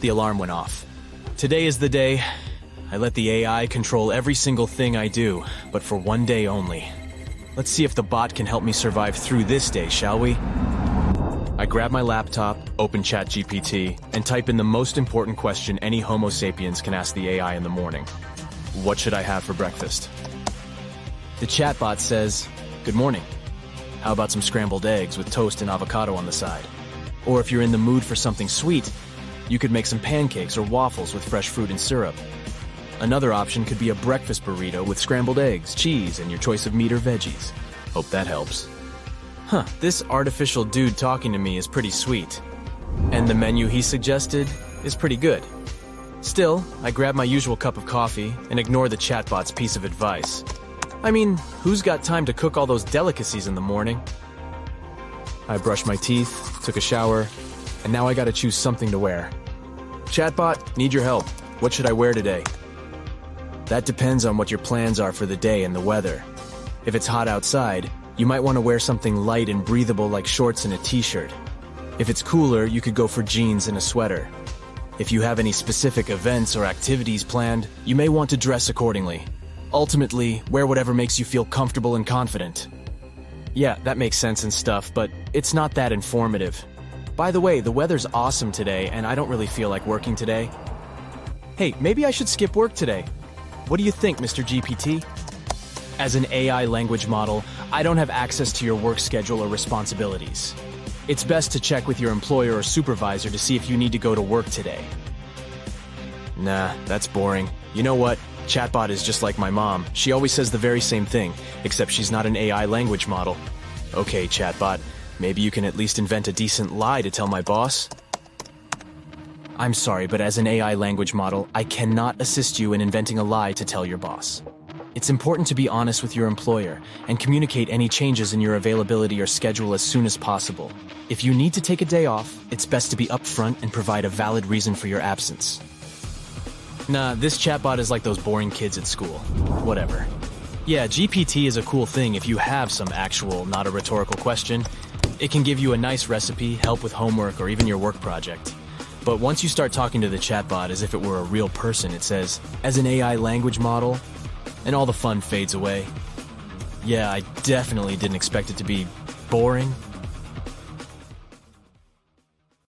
The alarm went off. Today is the day I let the AI control every single thing I do, but for one day only. Let's see if the bot can help me survive through this day, shall we? I grab my laptop, open ChatGPT, and type in the most important question any Homo sapiens can ask the AI in the morning What should I have for breakfast? The chatbot says, Good morning. How about some scrambled eggs with toast and avocado on the side? Or if you're in the mood for something sweet, you could make some pancakes or waffles with fresh fruit and syrup. Another option could be a breakfast burrito with scrambled eggs, cheese, and your choice of meat or veggies. Hope that helps. Huh, this artificial dude talking to me is pretty sweet. And the menu he suggested is pretty good. Still, I grab my usual cup of coffee and ignore the chatbot's piece of advice. I mean, who's got time to cook all those delicacies in the morning? I brushed my teeth, took a shower, and now I gotta choose something to wear. Chatbot, need your help. What should I wear today? That depends on what your plans are for the day and the weather. If it's hot outside, you might want to wear something light and breathable like shorts and a t shirt. If it's cooler, you could go for jeans and a sweater. If you have any specific events or activities planned, you may want to dress accordingly. Ultimately, wear whatever makes you feel comfortable and confident. Yeah, that makes sense and stuff, but it's not that informative. By the way, the weather's awesome today, and I don't really feel like working today. Hey, maybe I should skip work today. What do you think, Mr. GPT? As an AI language model, I don't have access to your work schedule or responsibilities. It's best to check with your employer or supervisor to see if you need to go to work today. Nah, that's boring. You know what? Chatbot is just like my mom. She always says the very same thing, except she's not an AI language model. Okay, Chatbot, maybe you can at least invent a decent lie to tell my boss? I'm sorry, but as an AI language model, I cannot assist you in inventing a lie to tell your boss. It's important to be honest with your employer and communicate any changes in your availability or schedule as soon as possible. If you need to take a day off, it's best to be upfront and provide a valid reason for your absence. Nah, this chatbot is like those boring kids at school. Whatever. Yeah, GPT is a cool thing if you have some actual, not a rhetorical question. It can give you a nice recipe, help with homework, or even your work project. But once you start talking to the chatbot as if it were a real person, it says, as an AI language model, and all the fun fades away. Yeah, I definitely didn't expect it to be boring.